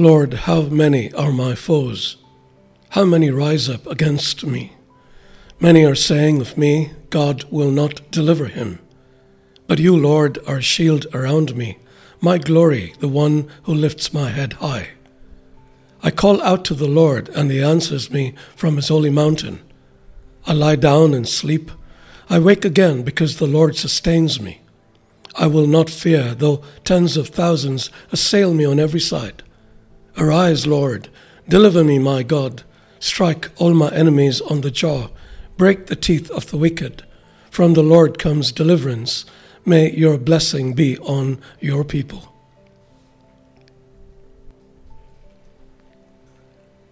Lord, how many are my foes? How many rise up against me? Many are saying of me, God will not deliver him. But you, Lord, are a shield around me, my glory, the one who lifts my head high. I call out to the Lord, and he answers me from his holy mountain. I lie down and sleep. I wake again because the Lord sustains me. I will not fear, though tens of thousands assail me on every side. Arise, Lord, deliver me, my God. Strike all my enemies on the jaw, break the teeth of the wicked. From the Lord comes deliverance. May your blessing be on your people.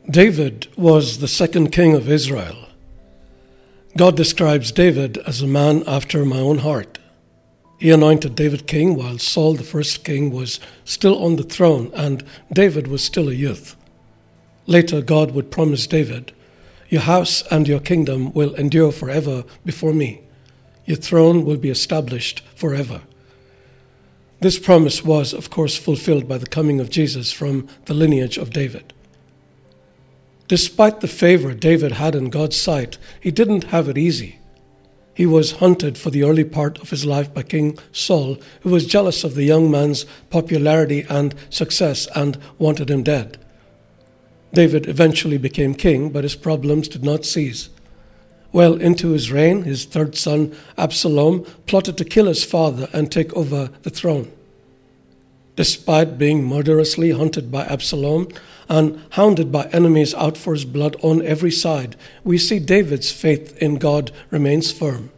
David was the second king of Israel. God describes David as a man after my own heart. He anointed David king while Saul, the first king, was still on the throne and David was still a youth. Later, God would promise David, Your house and your kingdom will endure forever before me. Your throne will be established forever. This promise was, of course, fulfilled by the coming of Jesus from the lineage of David. Despite the favor David had in God's sight, he didn't have it easy. He was hunted for the early part of his life by King Saul, who was jealous of the young man's popularity and success and wanted him dead. David eventually became king, but his problems did not cease. Well into his reign, his third son, Absalom, plotted to kill his father and take over the throne. Despite being murderously hunted by Absalom, and hounded by enemies out for his blood on every side, we see David's faith in God remains firm.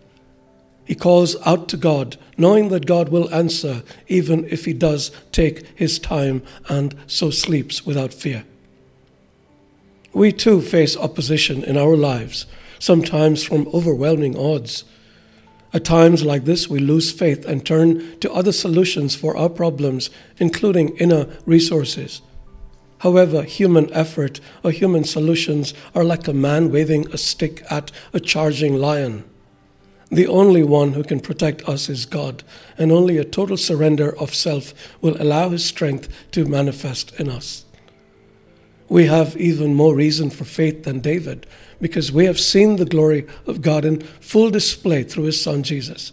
He calls out to God, knowing that God will answer, even if he does take his time and so sleeps without fear. We too face opposition in our lives, sometimes from overwhelming odds. At times like this, we lose faith and turn to other solutions for our problems, including inner resources. However, human effort or human solutions are like a man waving a stick at a charging lion. The only one who can protect us is God, and only a total surrender of self will allow His strength to manifest in us. We have even more reason for faith than David, because we have seen the glory of God in full display through His Son Jesus.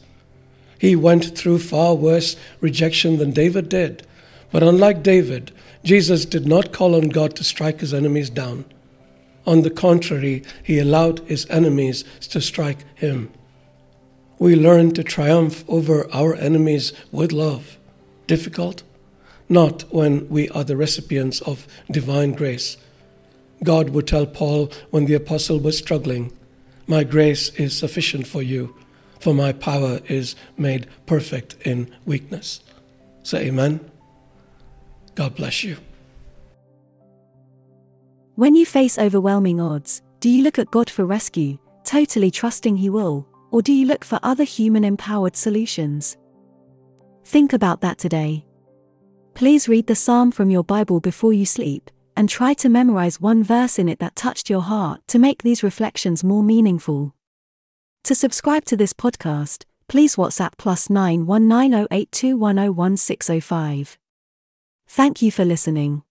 He went through far worse rejection than David did, but unlike David, Jesus did not call on God to strike his enemies down. On the contrary, he allowed his enemies to strike him. We learn to triumph over our enemies with love. Difficult? Not when we are the recipients of divine grace. God would tell Paul when the apostle was struggling, My grace is sufficient for you, for my power is made perfect in weakness. Say amen. God bless you. When you face overwhelming odds, do you look at God for rescue, totally trusting He will, or do you look for other human empowered solutions? Think about that today. Please read the psalm from your Bible before you sleep, and try to memorize one verse in it that touched your heart to make these reflections more meaningful. To subscribe to this podcast, please WhatsApp plus 9190821011605. Thank you for listening.